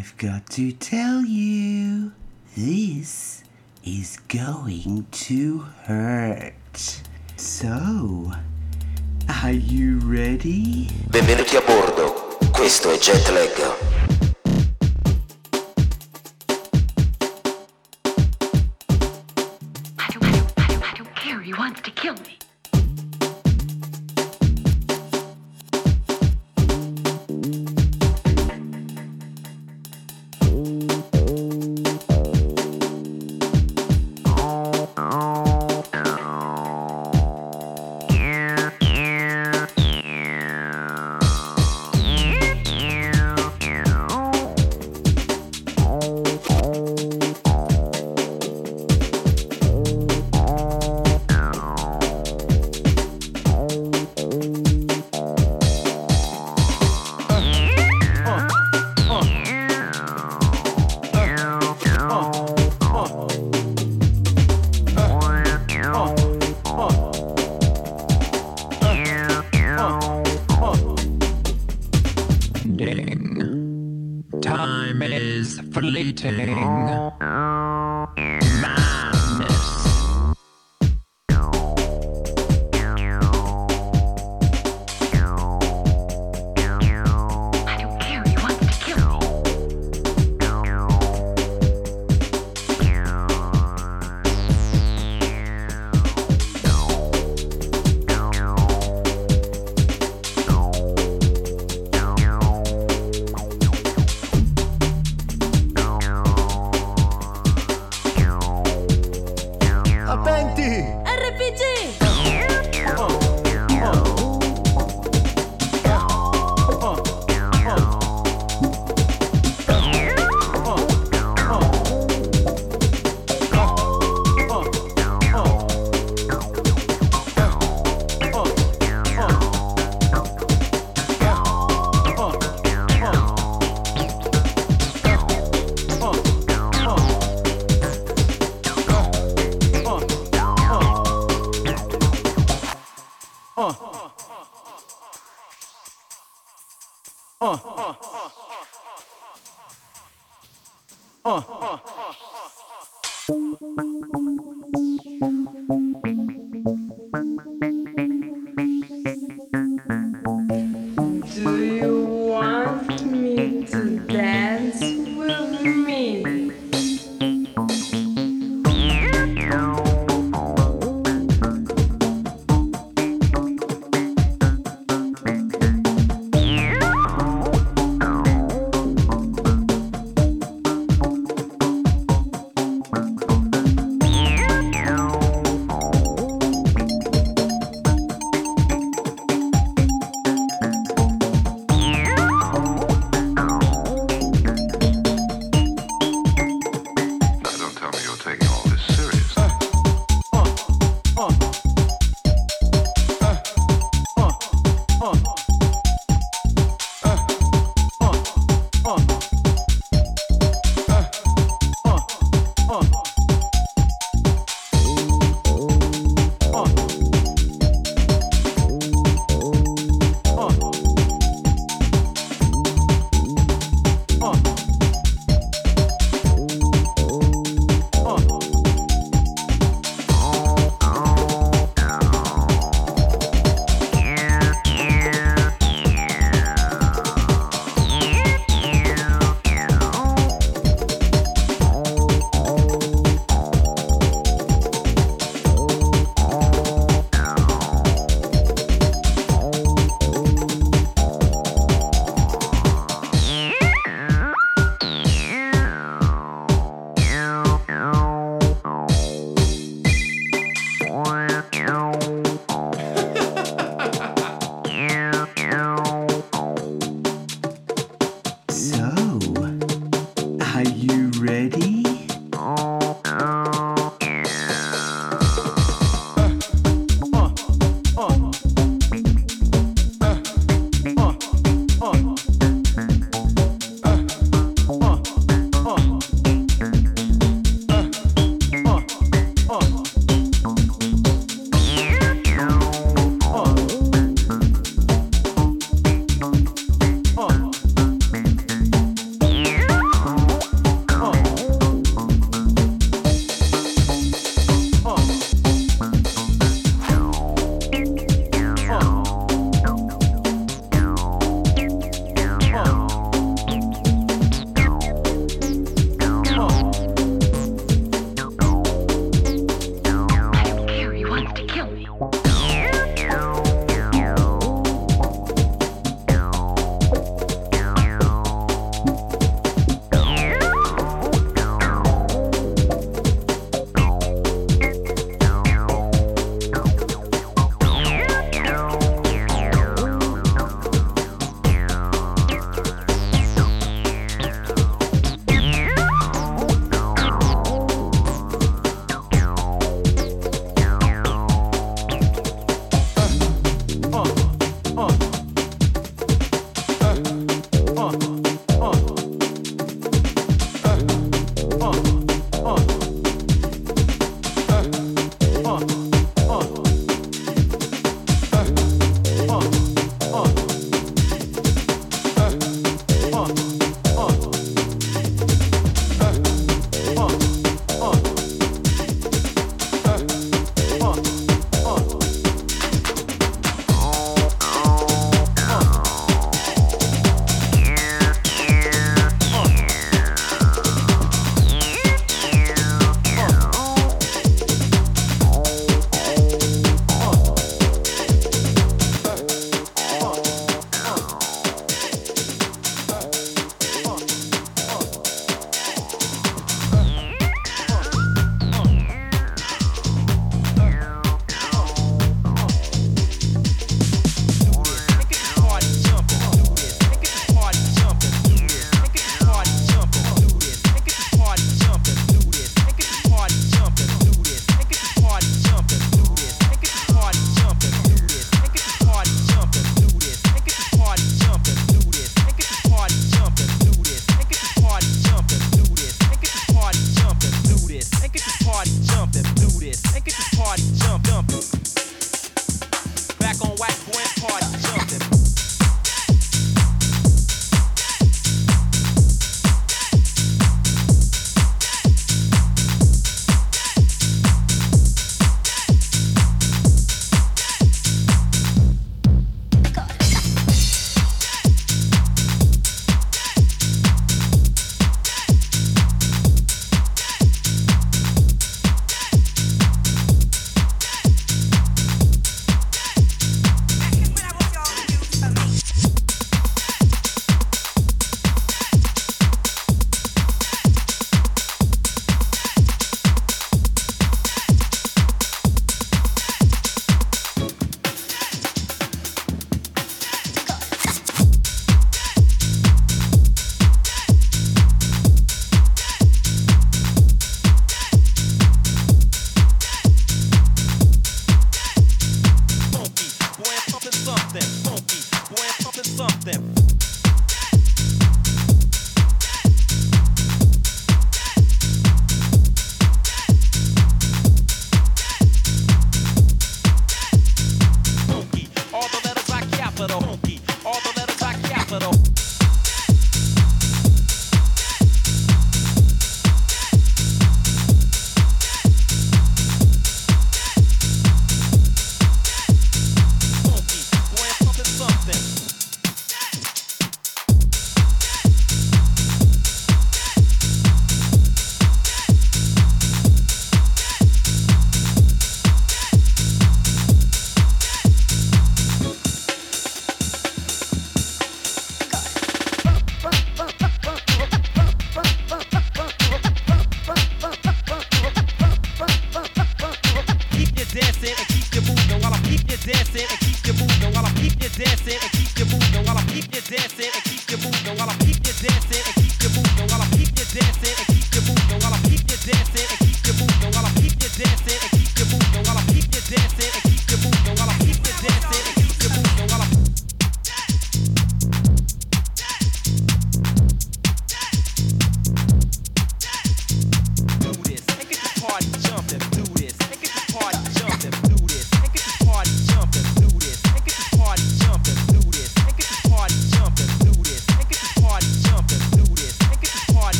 I've got to tell you, this is going to hurt. So, are you ready? Benvenuti a bordo, questo è Jetlag. I don't, I don't, I don't, I don't care. He wants to kill me.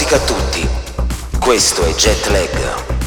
Musica a tutti. Questo è Jet Lag.